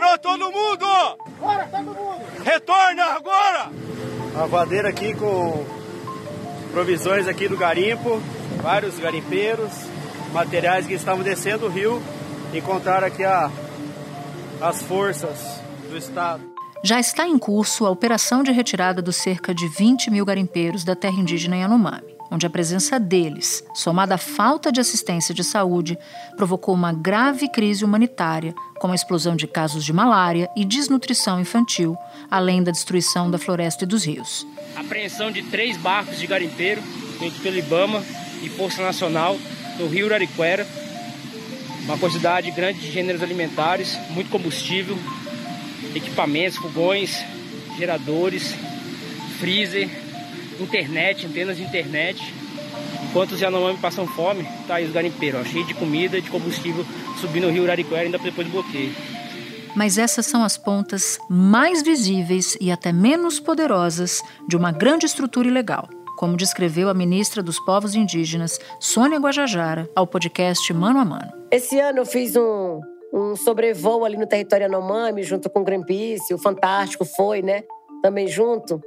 Parou todo mundo! Bora, todo mundo! Retorna agora! A vadeira aqui com provisões aqui do garimpo, vários garimpeiros, materiais que estavam descendo o rio, encontraram aqui a, as forças do Estado. Já está em curso a operação de retirada dos cerca de 20 mil garimpeiros da terra indígena Yanomami onde a presença deles, somada à falta de assistência de saúde, provocou uma grave crise humanitária, com a explosão de casos de malária e desnutrição infantil, além da destruição da floresta e dos rios. Apreensão de três barcos de garimpeiro feitos pelo IBAMA e Força Nacional no rio Urariquera, uma quantidade grande de gêneros alimentares, muito combustível, equipamentos, fogões, geradores, freezer, internet, antenas de internet. Enquanto os Yanomami passam fome, tá aí os garimpeiros, ó, cheio de comida, de combustível, subindo o rio Urariquera ainda depois do bloqueio. Mas essas são as pontas mais visíveis e até menos poderosas de uma grande estrutura ilegal, como descreveu a ministra dos Povos Indígenas, Sônia Guajajara, ao podcast Mano a Mano. Esse ano eu fiz um, um sobrevoo ali no território Yanomami, junto com o Greenpeace, o Fantástico foi, né? Também junto.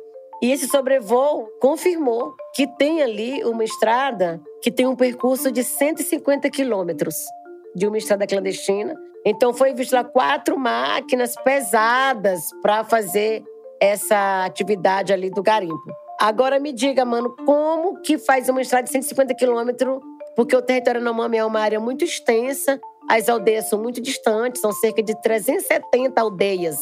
E esse sobrevoo confirmou que tem ali uma estrada que tem um percurso de 150 quilômetros de uma estrada clandestina. Então foi visto lá quatro máquinas pesadas para fazer essa atividade ali do garimpo. Agora me diga, mano, como que faz uma estrada de 150 quilômetros? Porque o território Nomami é uma área muito extensa, as aldeias são muito distantes, são cerca de 370 aldeias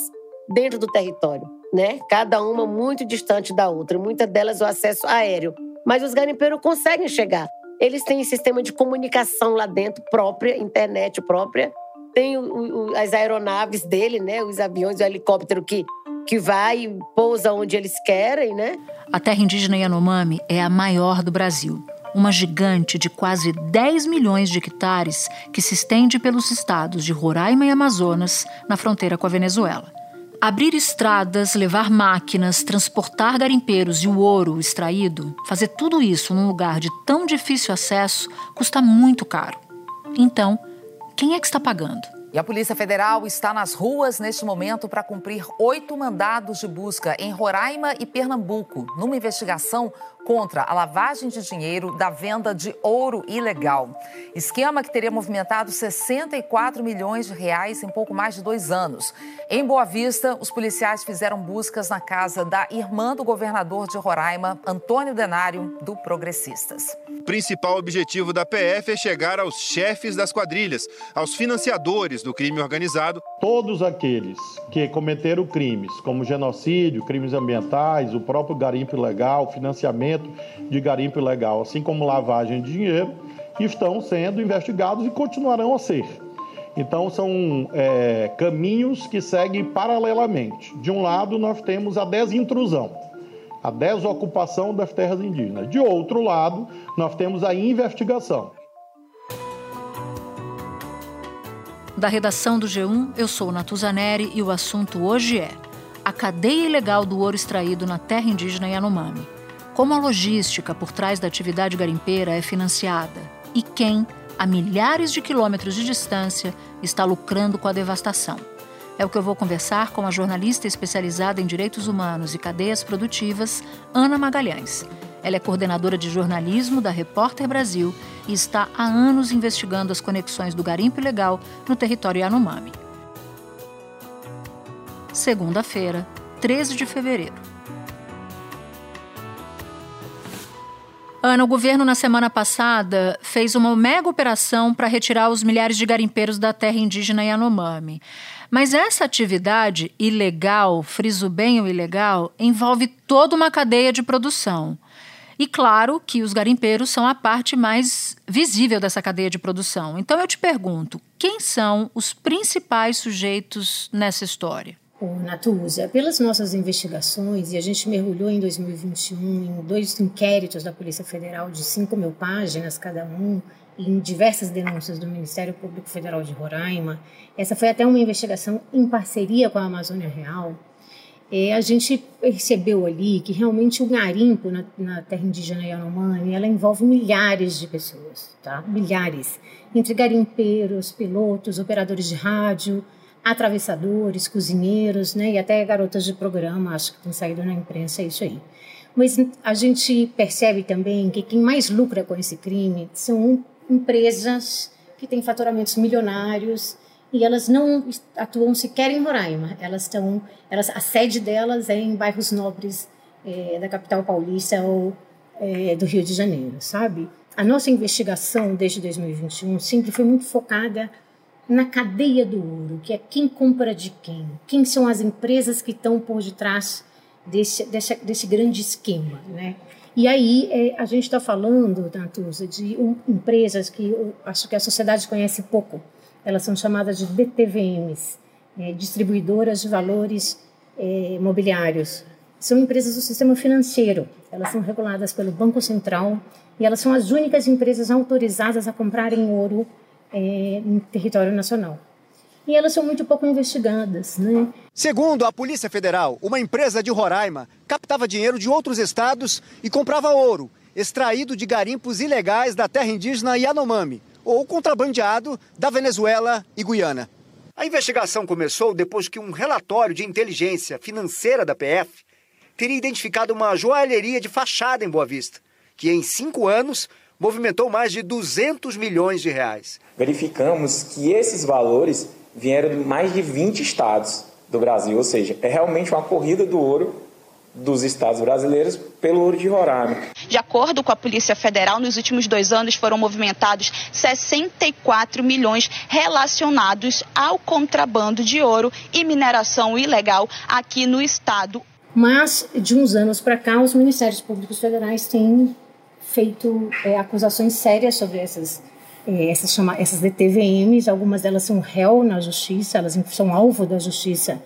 dentro do território né? Cada uma muito distante da outra, muitas delas o acesso aéreo. Mas os garimpeiros conseguem chegar. Eles têm sistema de comunicação lá dentro própria, internet própria. Tem o, o, as aeronaves dele, né? Os aviões, o helicóptero que que vai e pousa onde eles querem, né? A terra indígena Yanomami é a maior do Brasil. Uma gigante de quase 10 milhões de hectares que se estende pelos estados de Roraima e Amazonas, na fronteira com a Venezuela. Abrir estradas, levar máquinas, transportar garimpeiros e o ouro extraído, fazer tudo isso num lugar de tão difícil acesso custa muito caro. Então, quem é que está pagando? E a Polícia Federal está nas ruas neste momento para cumprir oito mandados de busca em Roraima e Pernambuco, numa investigação contra a lavagem de dinheiro da venda de ouro ilegal. Esquema que teria movimentado 64 milhões de reais em pouco mais de dois anos. Em Boa Vista, os policiais fizeram buscas na casa da irmã do governador de Roraima, Antônio Denário, do Progressistas. O principal objetivo da PF é chegar aos chefes das quadrilhas, aos financiadores do crime organizado. Todos aqueles que cometeram crimes, como genocídio, crimes ambientais, o próprio garimpo ilegal, financiamento de garimpo ilegal, assim como lavagem de dinheiro, estão sendo investigados e continuarão a ser. Então, são é, caminhos que seguem paralelamente. De um lado, nós temos a desintrusão, a desocupação das terras indígenas. De outro lado, nós temos a investigação. Da redação do G1, eu sou Natuzaneri e o assunto hoje é a cadeia ilegal do ouro extraído na terra indígena Yanomami. Como a logística por trás da atividade garimpeira é financiada e quem, a milhares de quilômetros de distância, está lucrando com a devastação. É o que eu vou conversar com a jornalista especializada em direitos humanos e cadeias produtivas, Ana Magalhães. Ela é coordenadora de jornalismo da Repórter Brasil e está há anos investigando as conexões do garimpo ilegal no território Yanomami. Segunda-feira, 13 de fevereiro. Ana, o governo na semana passada fez uma mega operação para retirar os milhares de garimpeiros da terra indígena Yanomami. Mas essa atividade ilegal, friso bem o ilegal, envolve toda uma cadeia de produção. E claro que os garimpeiros são a parte mais visível dessa cadeia de produção. Então eu te pergunto, quem são os principais sujeitos nessa história? o Natuza. Pelas nossas investigações, e a gente mergulhou em 2021 em dois inquéritos da Polícia Federal de 5 mil páginas cada um, em diversas denúncias do Ministério Público Federal de Roraima. Essa foi até uma investigação em parceria com a Amazônia Real. É, a gente percebeu ali que realmente o garimpo na, na terra indígena Yanomami, ela envolve milhares de pessoas, tá? Milhares. Entre garimpeiros, pilotos, operadores de rádio, atravessadores, cozinheiros, né, e até garotas de programa, acho que tem saído na imprensa, é isso aí. Mas a gente percebe também que quem mais lucra com esse crime são empresas que têm faturamentos milionários e elas não atuam sequer em Roraima. Elas estão, elas, a sede delas é em bairros nobres é, da capital paulista ou é, do Rio de Janeiro, sabe? A nossa investigação desde 2021 sempre foi muito focada na cadeia do ouro, que é quem compra de quem, quem são as empresas que estão por detrás desse, desse, desse grande esquema, né? E aí é, a gente está falando, Natuza, de um, empresas que eu acho que a sociedade conhece pouco. Elas são chamadas de DTVMs, é, distribuidoras de valores é, mobiliários. São empresas do sistema financeiro. Elas são reguladas pelo Banco Central e elas são as únicas empresas autorizadas a comprarem ouro é, no território nacional e elas são muito pouco investigadas. Né? Segundo a Polícia Federal, uma empresa de Roraima captava dinheiro de outros estados e comprava ouro, extraído de garimpos ilegais da terra indígena Yanomami, ou contrabandeado da Venezuela e Guiana. A investigação começou depois que um relatório de inteligência financeira da PF teria identificado uma joalheria de fachada em Boa Vista, que em cinco anos movimentou mais de 200 milhões de reais. Verificamos que esses valores vieram de mais de 20 estados do Brasil, ou seja, é realmente uma corrida do ouro dos estados brasileiros pelo ouro de Roraima. De acordo com a Polícia Federal, nos últimos dois anos foram movimentados 64 milhões relacionados ao contrabando de ouro e mineração ilegal aqui no estado. Mas, de uns anos para cá, os ministérios públicos federais têm feito é, acusações sérias sobre essas é, essas, chama, essas DTVMs, algumas delas são réu na justiça, elas são alvo da justiça,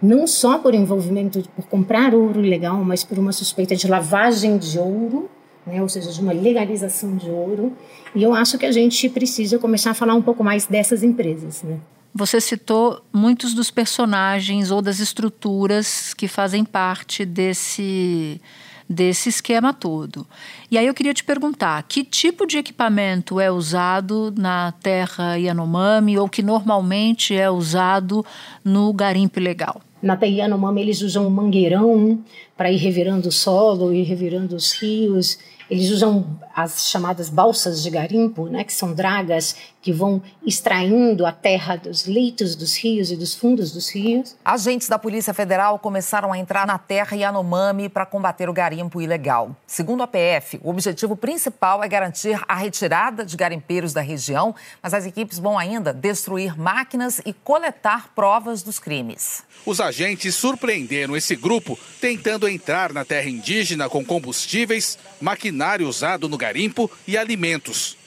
não só por envolvimento, por comprar ouro ilegal, mas por uma suspeita de lavagem de ouro, né, ou seja, de uma legalização de ouro. E eu acho que a gente precisa começar a falar um pouco mais dessas empresas. Né? Você citou muitos dos personagens ou das estruturas que fazem parte desse desse esquema todo. E aí eu queria te perguntar, que tipo de equipamento é usado na terra Yanomami ou que normalmente é usado no garimpo ilegal? Na Yanomami eles usam um mangueirão para ir revirando o solo, ir revirando os rios, eles usam as chamadas balsas de garimpo, né, que são dragas que vão extraindo a terra dos leitos dos rios e dos fundos dos rios. Agentes da Polícia Federal começaram a entrar na terra Yanomami para combater o garimpo ilegal. Segundo a PF, o objetivo principal é garantir a retirada de garimpeiros da região, mas as equipes vão ainda destruir máquinas e coletar provas dos crimes. Os agentes surpreenderam esse grupo tentando entrar na terra indígena com combustíveis, maquinário usado no garimpo e alimentos.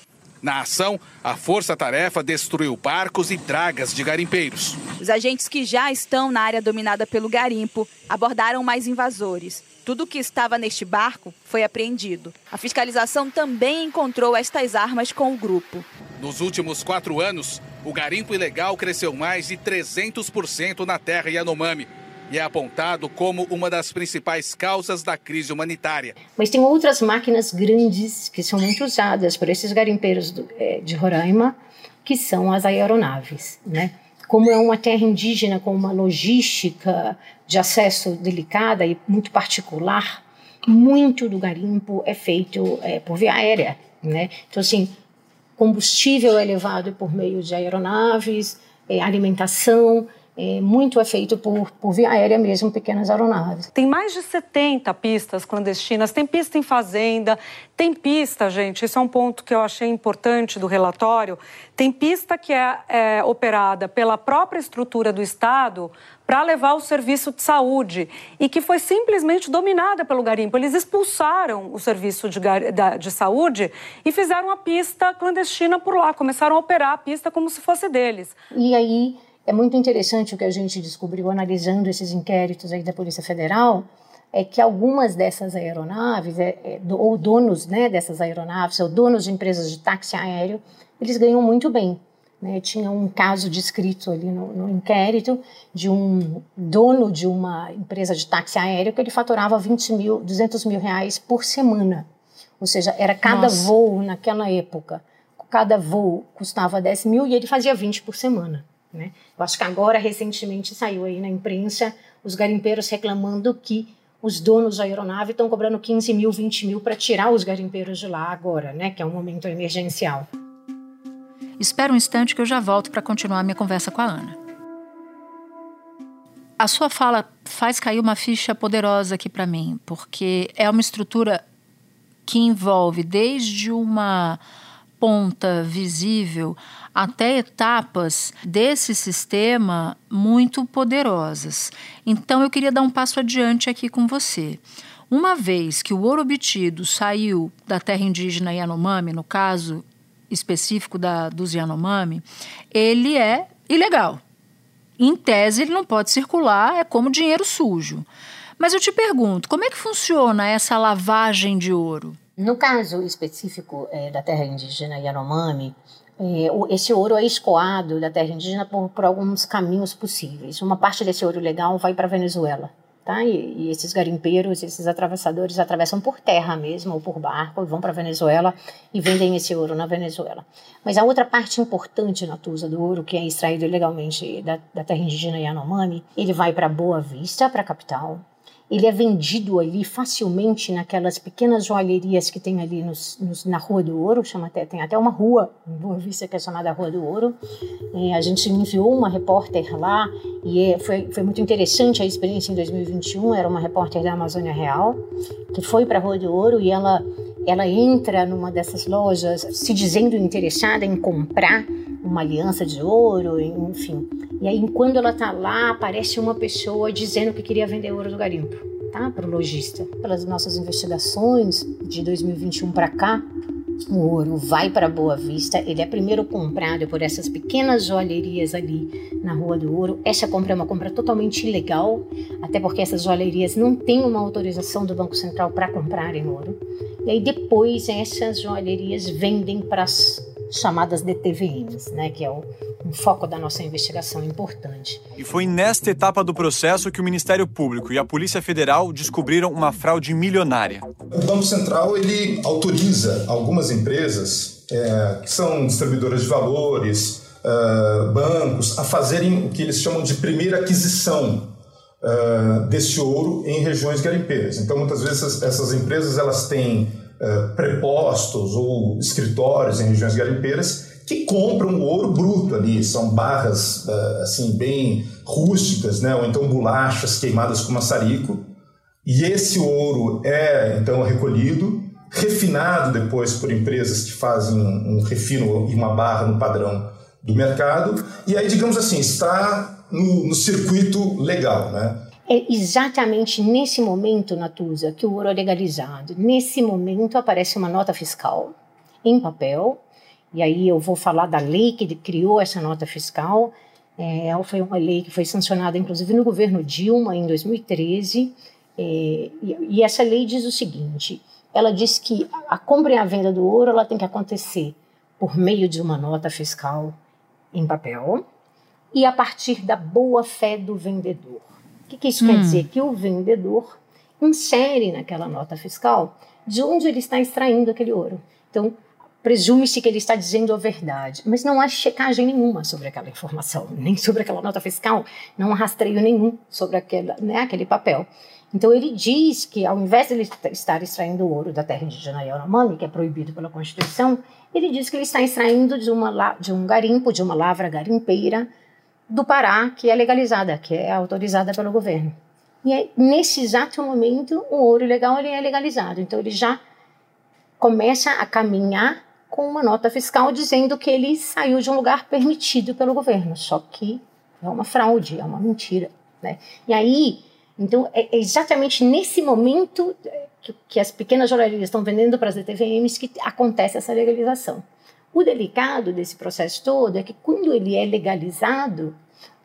Na ação, a força-tarefa destruiu barcos e dragas de garimpeiros. Os agentes que já estão na área dominada pelo garimpo abordaram mais invasores. Tudo que estava neste barco foi apreendido. A fiscalização também encontrou estas armas com o grupo. Nos últimos quatro anos, o garimpo ilegal cresceu mais de 300% na terra Yanomami e é apontado como uma das principais causas da crise humanitária. Mas tem outras máquinas grandes que são muito usadas por esses garimpeiros do, é, de Roraima, que são as aeronaves, né? Como é uma terra indígena com uma logística de acesso delicada e muito particular, muito do garimpo é feito é, por via aérea, né? Então assim, combustível é levado por meio de aeronaves, é, alimentação é, muito é feito por, por via aérea mesmo, pequenas aeronaves. Tem mais de 70 pistas clandestinas, tem pista em fazenda, tem pista, gente, isso é um ponto que eu achei importante do relatório, tem pista que é, é operada pela própria estrutura do Estado para levar o serviço de saúde e que foi simplesmente dominada pelo garimpo. Eles expulsaram o serviço de, de saúde e fizeram a pista clandestina por lá, começaram a operar a pista como se fosse deles. E aí é muito interessante o que a gente descobriu analisando esses inquéritos aí da Polícia Federal, é que algumas dessas aeronaves, é, é, ou donos né, dessas aeronaves, ou donos de empresas de táxi aéreo, eles ganham muito bem. Né? Tinha um caso descrito ali no, no, inquérito de um dono de uma empresa de táxi aéreo que ele faturava 20 mil, 200 mil reais por semana. Ou seja, era cada Nossa. voo naquela época. Cada voo custava 10 mil e ele fazia 20 por semana. Né? Eu acho que agora, recentemente, saiu aí na imprensa os garimpeiros reclamando que os donos da aeronave estão cobrando 15 mil, 20 mil para tirar os garimpeiros de lá agora, né? Que é um momento emergencial. Espera um instante que eu já volto para continuar minha conversa com a Ana. A sua fala faz cair uma ficha poderosa aqui para mim, porque é uma estrutura que envolve desde uma ponta visível até etapas desse sistema muito poderosas. Então eu queria dar um passo adiante aqui com você. Uma vez que o ouro obtido saiu da terra indígena Yanomami, no caso específico da, dos Yanomami, ele é ilegal. Em tese, ele não pode circular, é como dinheiro sujo. Mas eu te pergunto, como é que funciona essa lavagem de ouro? No caso específico é, da terra indígena Yanomami, é, esse ouro é escoado da terra indígena por, por, alguns caminhos possíveis. Uma parte desse ouro legal vai para a Venezuela, tá? E, e, esses garimpeiros, esses atravessadores atravessam por terra mesmo ou por barco, vão para a Venezuela e vendem esse ouro na Venezuela. Mas a outra parte importante na Tusa do ouro, que é extraído ilegalmente da, da terra indígena Yanomami, ele vai para Boa Vista, para a capital, ele é vendido ali facilmente naquelas pequenas joalherias que tem ali nos, nos, na Rua do Ouro, chama até, tem até uma rua em Boa Vista que é chamada Rua do Ouro. A gente enviou uma repórter lá e é, foi, foi muito interessante a experiência em 2021, era uma repórter da Amazônia Real, que foi para a Rua do Ouro e ela, ela entra numa dessas lojas se dizendo interessada em comprar uma aliança de ouro, enfim. E aí, quando ela está lá, aparece uma pessoa dizendo que queria vender ouro do garimpo, tá? Para o lojista. Pelas nossas investigações de 2021 para cá, o ouro vai para Boa Vista, ele é primeiro comprado por essas pequenas joalherias ali na Rua do Ouro. Essa compra é uma compra totalmente ilegal, até porque essas joalherias não têm uma autorização do Banco Central para comprarem ouro. E aí depois essas joalherias vendem para as chamadas DTVMs, né, que é o, um foco da nossa investigação importante. E foi nesta etapa do processo que o Ministério Público e a Polícia Federal descobriram uma fraude milionária. O Banco Central ele autoriza algumas empresas é, que são distribuidoras de valores, uh, bancos, a fazerem o que eles chamam de primeira aquisição uh, desse ouro em regiões garimpeiras. Então, muitas vezes essas, essas empresas elas têm uh, prepostos ou escritórios em regiões garimpeiras que compram ouro bruto ali, são barras uh, assim bem rústicas, né? ou então bolachas queimadas com maçarico, e esse ouro é então recolhido, refinado depois por empresas que fazem um refino e uma barra no padrão do mercado, e aí, digamos assim, está no, no circuito legal, né? É exatamente nesse momento, Natuza, que o ouro é legalizado. Nesse momento aparece uma nota fiscal em papel, e aí eu vou falar da lei que criou essa nota fiscal. É, foi uma lei que foi sancionada, inclusive, no governo Dilma, em 2013. É, e, e, essa lei diz o seguinte: ela diz que a compra e a venda do ouro ela tem que acontecer por meio de uma nota fiscal em papel e a partir da boa fé do vendedor que, que isso hum. quer dizer? Que o vendedor insere naquela nota fiscal de onde ele está extraindo aquele ouro. Então, presume-se que ele está dizendo a verdade, mas não há checagem nenhuma sobre aquela informação, nem sobre aquela nota fiscal, não há rastreio nenhum sobre aquela, né, aquele papel. Então ele diz que ao invés de ele estar extraindo ouro da terra indígena Yanomami, que é proibido pela Constituição, ele diz que ele está extraindo de, uma, de um garimpo, de uma lavra garimpeira, do Pará, que é legalizada, que é autorizada pelo governo. E aí, nesse exato momento, o ouro ilegal ele é legalizado. Então, ele já começa a caminhar com uma nota fiscal dizendo que ele saiu de um lugar permitido pelo governo. Só que é uma fraude, é uma mentira. Né? E aí, então, é exatamente nesse momento que, que as pequenas jornalistas estão vendendo para as DTVMs que acontece essa legalização. O delicado desse processo todo é que quando ele é legalizado,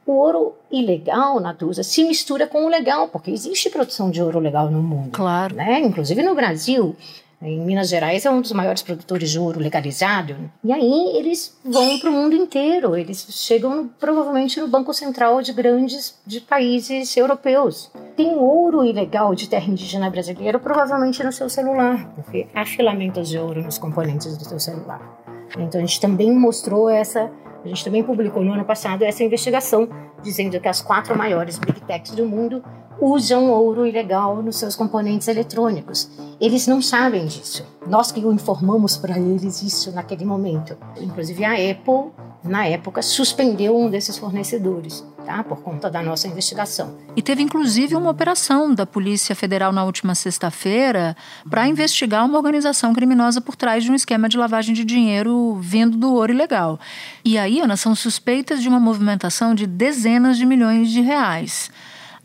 o ouro ilegal, Natuza, se mistura com o legal, porque existe produção de ouro legal no mundo. Claro. Né? Inclusive no Brasil, em Minas Gerais é um dos maiores produtores de ouro legalizado. E aí eles vão para o mundo inteiro. Eles chegam provavelmente no Banco Central de grandes de países europeus. Tem ouro ilegal de terra indígena brasileira provavelmente no seu celular, porque há filamentos de ouro nos componentes do seu celular. Então a gente também mostrou essa A gente também publicou no ano passado essa investigação, dizendo que as quatro maiores big techs do mundo usam ouro ilegal nos seus componentes eletrônicos. Eles não sabem disso. Nós que o informamos para eles isso naquele momento. Inclusive a Apple, na época, suspendeu um desses fornecedores. Tá, por conta da nossa investigação. E teve inclusive uma operação da Polícia Federal na última sexta-feira para investigar uma organização criminosa por trás de um esquema de lavagem de dinheiro vindo do ouro ilegal. E aí, Ana, são suspeitas de uma movimentação de dezenas de milhões de reais.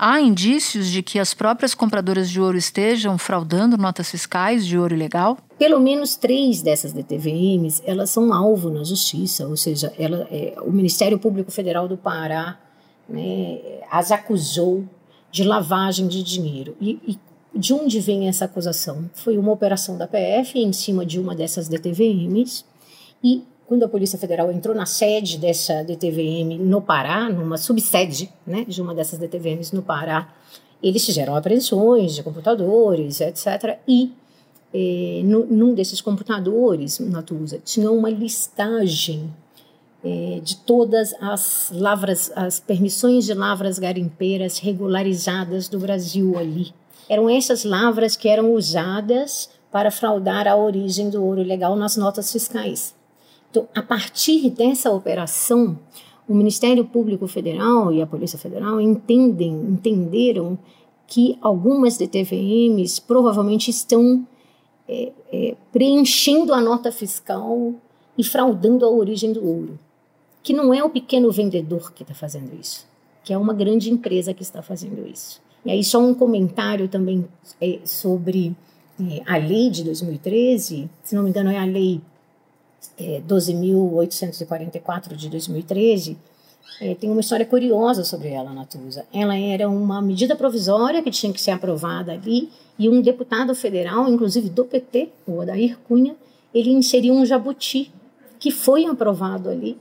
Há indícios de que as próprias compradoras de ouro estejam fraudando notas fiscais de ouro ilegal? Pelo menos três dessas DTVMs, elas são alvo na justiça, ou seja, ela, é, o Ministério Público Federal do Pará né, as acusou de lavagem de dinheiro. E, e de onde vem essa acusação? Foi uma operação da PF em cima de uma dessas DTVMs e quando a Polícia Federal entrou na sede dessa DTVM no Pará, numa subsede né, de uma dessas DTVMs no Pará, eles fizeram apreensões de computadores, etc. E eh, no, num desses computadores, Natuza, tinha uma listagem eh, de todas as lavras, as permissões de lavras garimpeiras regularizadas do Brasil ali. Eram essas lavras que eram usadas para fraudar a origem do ouro ilegal nas notas fiscais. Então, a partir dessa operação, o Ministério Público Federal e a Polícia Federal entendem, entenderam que algumas DTVMs provavelmente estão é, é, preenchendo a nota fiscal e fraudando a origem do ouro. Que não é o pequeno vendedor que está fazendo isso, que é uma grande empresa que está fazendo isso. E aí, só um comentário também é, sobre é, a lei de 2013, se não me engano, é a lei é, 12.844 de 2013, é, tem uma história curiosa sobre ela, Natuza. Ela era uma medida provisória que tinha que ser aprovada ali e um deputado federal, inclusive do PT, o Odair Cunha, ele inseriu um jabuti que foi aprovado ali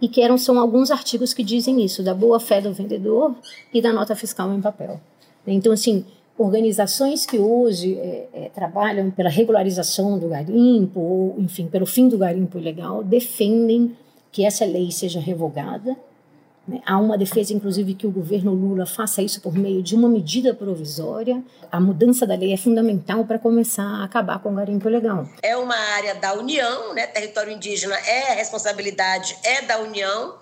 e que eram, são alguns artigos que dizem isso, da boa fé do vendedor e da nota fiscal em papel. Então, assim, organizações que hoje é, é, trabalham pela regularização do garimpo, ou, enfim, pelo fim do garimpo ilegal, defendem que essa lei seja revogada. Né? Há uma defesa, inclusive, que o governo Lula faça isso por meio de uma medida provisória. A mudança da lei é fundamental para começar a acabar com o garimpo ilegal. É uma área da União, né? território indígena é responsabilidade é da União,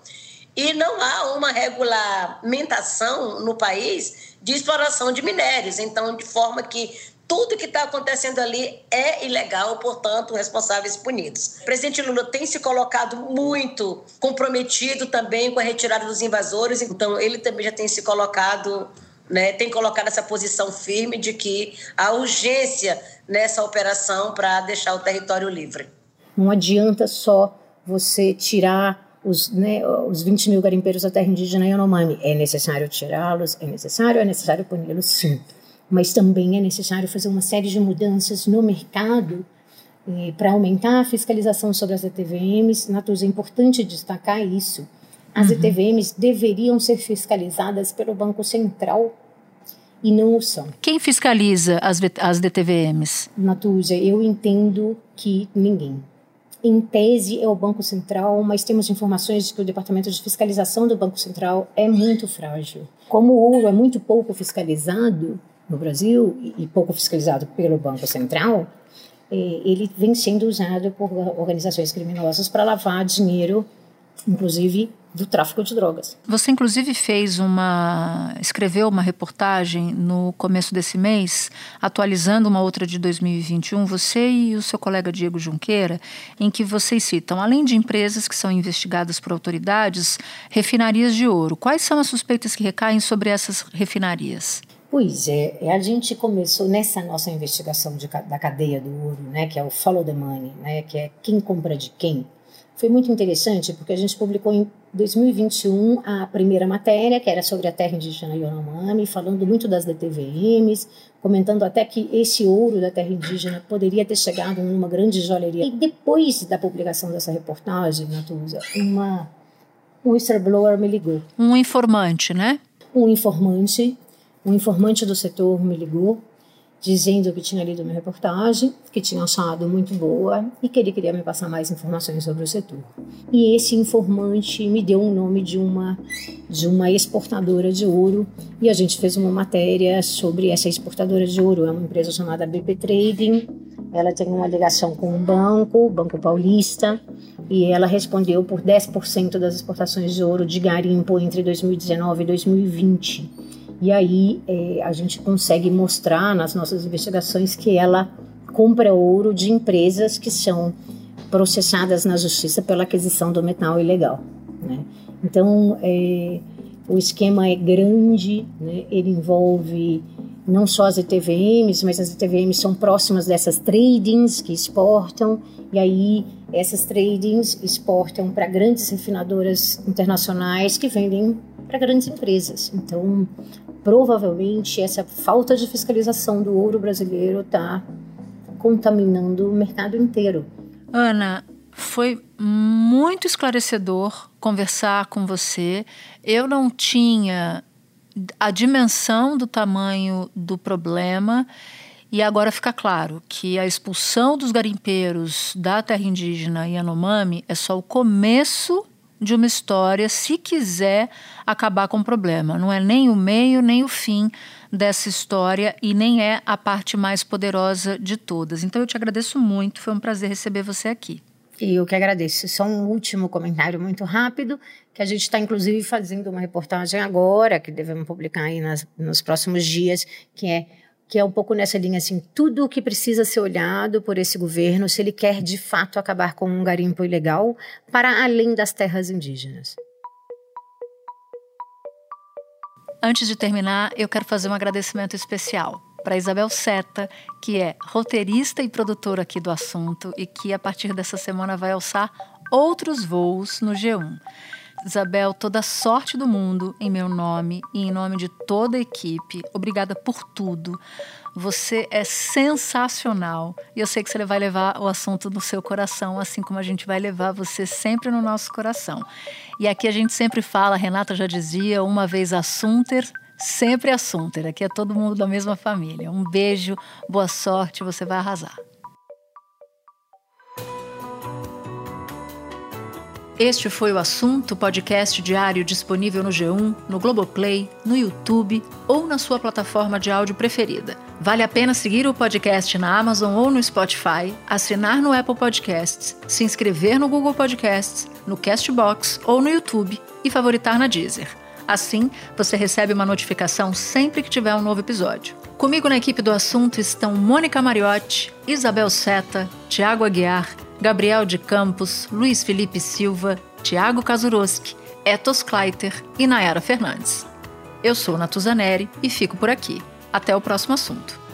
e não há uma regulamentação no país de exploração de minérios. Então, de forma que tudo que está acontecendo ali é ilegal, portanto, responsáveis punidos. O presidente Lula tem se colocado muito comprometido também com a retirada dos invasores, então ele também já tem se colocado, né, tem colocado essa posição firme de que há urgência nessa operação para deixar o território livre. Não adianta só você tirar os, né, os 20 mil garimpeiros da terra indígena Yanomami. É necessário tirá-los? É necessário? É necessário puni-los? Sim. Mas também é necessário fazer uma série de mudanças no mercado eh, para aumentar a fiscalização sobre as ETVMs. Natuza, é importante destacar isso. As uhum. ETVMs deveriam ser fiscalizadas pelo Banco Central e não o são. Quem fiscaliza as, as DTVMs? Natuza, eu entendo que ninguém em tese é o Banco Central, mas temos informações de que o Departamento de Fiscalização do Banco Central é muito frágil. Como o ouro é muito pouco fiscalizado no Brasil e pouco fiscalizado pelo Banco Central, é, ele vem sendo usado por organizações criminosas para lavar dinheiro, inclusive do tráfico de drogas. Você inclusive fez uma escreveu uma reportagem no começo desse mês, atualizando uma outra de 2021, você e o seu colega Diego Junqueira, em que vocês citam, além de empresas que são investigadas por autoridades, refinarias de ouro. Quais são as suspeitas que recaem sobre essas refinarias? Pois é, a gente começou nessa nossa investigação de, da cadeia do ouro, né, que é o follow the money, né, que é quem compra de quem. Foi muito interessante porque a gente publicou em 2021 a primeira matéria, que era sobre a terra indígena Yanomami, falando muito das DTVMs, comentando até que esse ouro da terra indígena poderia ter chegado numa grande joalheria. E depois da publicação dessa reportagem, Natuza, uma um whistleblower me ligou. Um informante, né? Um informante, um informante do setor me ligou dizendo que tinha lido minha reportagem, que tinha achado muito boa e que ele queria me passar mais informações sobre o setor. E esse informante me deu o nome de uma de uma exportadora de ouro e a gente fez uma matéria sobre essa exportadora de ouro, é uma empresa chamada BP Trading. Ela tem uma ligação com um banco, o Banco Paulista, e ela respondeu por 10% das exportações de ouro de garimpo entre 2019 e 2020. E aí é, a gente consegue mostrar nas nossas investigações que ela compra ouro de empresas que são processadas na justiça pela aquisição do metal ilegal. Né? Então, é, o esquema é grande, né? ele envolve não só as ETVMs, mas as ETVMs são próximas dessas tradings que exportam, e aí essas tradings exportam para grandes refinadoras internacionais que vendem para grandes empresas. Então, provavelmente essa falta de fiscalização do ouro brasileiro está contaminando o mercado inteiro. Ana, foi muito esclarecedor conversar com você. Eu não tinha a dimensão do tamanho do problema. E agora fica claro que a expulsão dos garimpeiros da terra indígena Yanomami é só o começo de uma história se quiser acabar com o problema. Não é nem o meio nem o fim dessa história e nem é a parte mais poderosa de todas. Então eu te agradeço muito, foi um prazer receber você aqui. E eu que agradeço. Só um último comentário muito rápido, que a gente está inclusive fazendo uma reportagem agora, que devemos publicar aí nas, nos próximos dias, que é que é um pouco nessa linha assim, tudo o que precisa ser olhado por esse governo se ele quer de fato acabar com um garimpo ilegal para além das terras indígenas. Antes de terminar, eu quero fazer um agradecimento especial para Isabel Seta, que é roteirista e produtora aqui do assunto e que a partir dessa semana vai alçar outros voos no G1. Isabel, toda a sorte do mundo em meu nome e em nome de toda a equipe. Obrigada por tudo. Você é sensacional e eu sei que você vai levar o assunto no seu coração, assim como a gente vai levar você sempre no nosso coração. E aqui a gente sempre fala, Renata já dizia, uma vez assunter, sempre assunter. Aqui é todo mundo da mesma família. Um beijo, boa sorte, você vai arrasar. Este foi o assunto podcast diário disponível no G1, no Globoplay, no YouTube ou na sua plataforma de áudio preferida. Vale a pena seguir o podcast na Amazon ou no Spotify, assinar no Apple Podcasts, se inscrever no Google Podcasts, no Castbox ou no YouTube e favoritar na Deezer. Assim, você recebe uma notificação sempre que tiver um novo episódio. Comigo na equipe do assunto estão Mônica Mariotti, Isabel Seta, Tiago Aguiar, Gabriel de Campos, Luiz Felipe Silva, Tiago Kazuroski, Etos Kleiter e Nayara Fernandes. Eu sou Natuzaneri e fico por aqui. Até o próximo assunto.